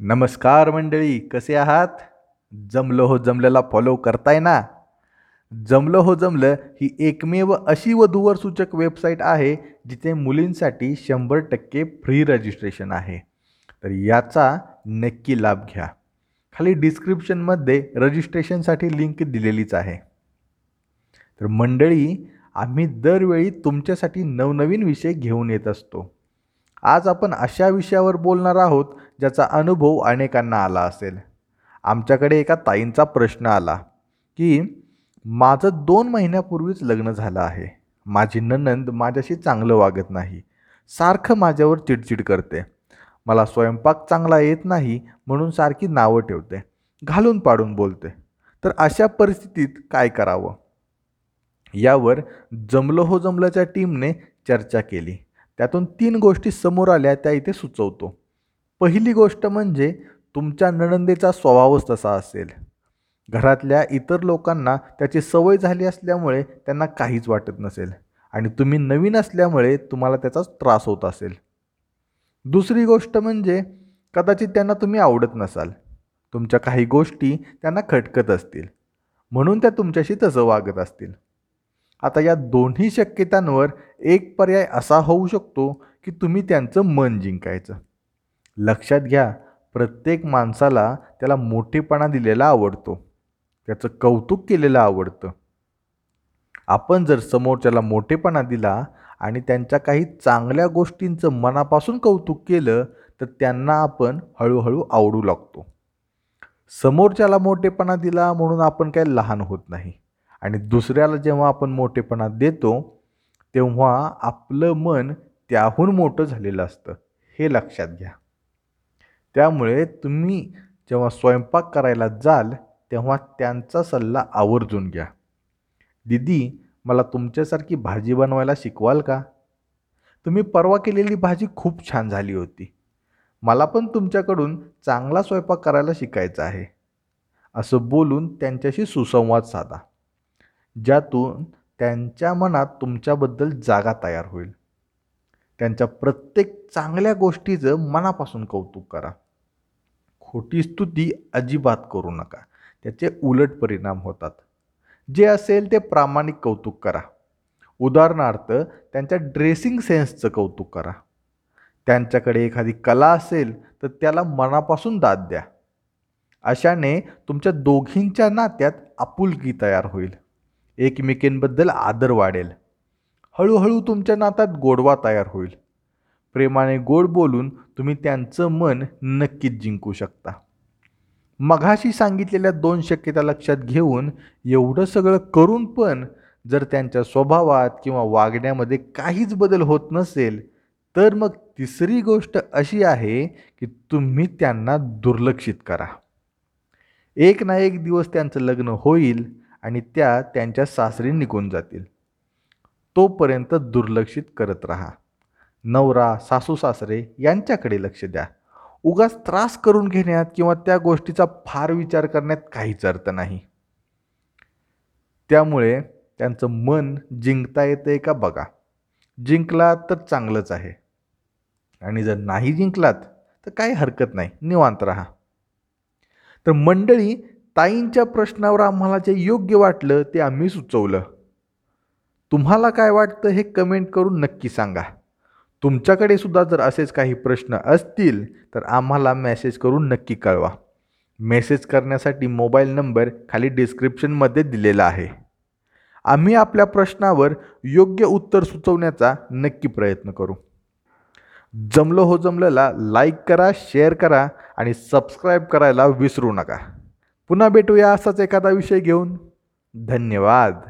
नमस्कार मंडळी कसे आहात? जमलं हो जमल्याला फॉलो करताय ना? जमलं हो जमलं ही एकमेव अशी वधूवर सूचक वेबसाईट आहे जिथे मुलींसाठी शंभर टक्के फ्री रजिस्ट्रेशन आहे. तर याचा नक्की लाभ घ्या. खाली डिस्क्रिप्शनमध्ये रजिस्ट्रेशनसाठी लिंक दिलेलीच आहे. तर मंडळी आम्ही दरवेळी तुमच्यासाठी नवनवीन विषय घेऊन येत असतो. आज आपण अशा विषयावर बोलणार आहोत ज्याचा अनुभव अनेकांना आला असेल. आमच्याकडे एका ताईंचा प्रश्न आला की माझं दोन महिन्यापूर्वीच लग्न झालं आहे. माझी ननंद माझ्याशी चांगलं वागत नाही. सारखं माझ्यावर चिडचिड करते. मला स्वयंपाक चांगला येत नाही म्हणून सारखी नावं ठेवते. घालून पाडून बोलते. तर अशा परिस्थितीत काय करावं? यावर जमलो हो जमल्याच्या टीमने चर्चा केली. त्यातून तीन गोष्टी समोर आल्या त्या इथे सुचवतो. पहिली गोष्ट म्हणजे तुमच्या नणंदेचा स्वभावच तसा असेल. घरातल्या इतर लोकांना त्याची सवय झाली असल्यामुळे त्यांना काहीच वाटत नसेल आणि तुम्ही नवीन असल्यामुळे तुम्हाला त्याचा त्रास होत असेल. दुसरी गोष्ट म्हणजे कदाचित त्यांना तुम्ही आवडत नसाल. तुमच्या काही गोष्टी त्यांना खटकत असतील. म्हणून त्या तुमच्याशी तसं वागत असतील. आता या दोन्ही शक्यतांवर एक पर्याय असा होऊ शकतो की तुम्ही त्यांचं मन जिंकायचं. लक्षात घ्या प्रत्येक माणसाला त्याला मोठेपणा दिलेला आवडतो. त्याचं कौतुक केलेलं आवडतं. आपण जर समोरच्याला मोठेपणा दिला आणि त्यांच्या काही चांगल्या गोष्टींचं मनापासून कौतुक केलं तर त्यांना आपण हळूहळू आवडू लागतो. समोरच्याला मोठेपणा दिला म्हणून आपण काही लहान होत नाही. आणि दुसऱ्याला जेव्हा आपण मोठेपणा देतो तेव्हा आपलं मन त्याहून मोठं झालेलं असतं. हे लक्षात घ्या. त्यामुळे तुम्ही जेव्हा स्वयंपाक करायला जाल तेव्हा त्यांचा सल्ला आवर्जून घ्या. दीदी मला तुमच्यासारखी भाजी बनवायला शिकवाल का? तुम्ही परवा केलेली भाजी खूप छान झाली होती. मला पण तुमच्याकडून चांगला स्वयंपाक करायला शिकायचा आहे. असं बोलून त्यांच्याशी सुसंवाद साधा. ज्यातून त्यांच्या मनात तुमच्याबद्दल जागा तयार होईल. त्यांच्या प्रत्येक चांगल्या गोष्टीचं मनापासून कौतुक करा. खोटी स्तुती अजिबात करू नका. त्याचे उलट परिणाम होतात. जे असेल ते प्रामाणिक कौतुक करा. उदाहरणार्थ त्यांच्या ड्रेसिंग सेन्सचं कौतुक करा. त्यांच्याकडे एखादी कला असेल तर त्याला मनापासून दाद द्या. अशाने तुमच्या दोघींच्या नात्यात आपुलकी तयार होईल. एकमेकींबद्दल आदर वाढेल. हळूहळू तुमच्या नातात गोडवा तयार होईल. प्रेमाने गोड बोलून तुम्ही त्यांचं मन नक्कीच जिंकू शकता. मघाशी सांगितलेल्या दोन शक्यता लक्षात घेऊन एवढं सगळं करून पण जर त्यांच्या स्वभावात किंवा वागण्यामध्ये काहीच बदल होत नसेल तर मग तिसरी गोष्ट अशी आहे की तुम्ही त्यांना दुर्लक्षित करा. एक ना एक दिवस त्यांचं लग्न होईल आणि त्या त्यांच्या सासरी निघून जातील. तोपर्यंत दुर्लक्षित करत राहा. नवरा सासू सासरे यांच्याकडे लक्ष द्या. उगाच त्रास करून घेण्यात किंवा त्या गोष्टीचा फार विचार करण्यात काहीच अर्थ नाही. त्यामुळे त्यांचं मन जिंकता येतंय का बघा. जिंकला तर चांगलंच आहे. आणि जर नाही जिंकलात तर काही हरकत नाही. निवांत राहा. तर मंडळी ताईंच्या प्रश्नावर आम्हाला जे योग्य वाटलं ते आम्ही सुचवलं. तुम्हाला काय वाटतं हे कमेंट करून नक्की सांगा. तुमच्याकडे सुद्धा जर असेच काही प्रश्न असतील तर आम्हाला मेसेज करून नक्की कळवा. मेसेज करण्यासाठी मोबाईल नंबर खाली डिस्क्रिप्शनमध्ये दिलेला आहे. आम्ही आपल्या प्रश्नावर योग्य उत्तर सुचवण्याचा नक्की प्रयत्न करू. जमलं हो जमलेला लाईक करा शेअर करा आणि सबस्क्राईब करायला विसरू नका. पुन्हा भेटूया असाच एखादा विषय घेऊन. धन्यवाद.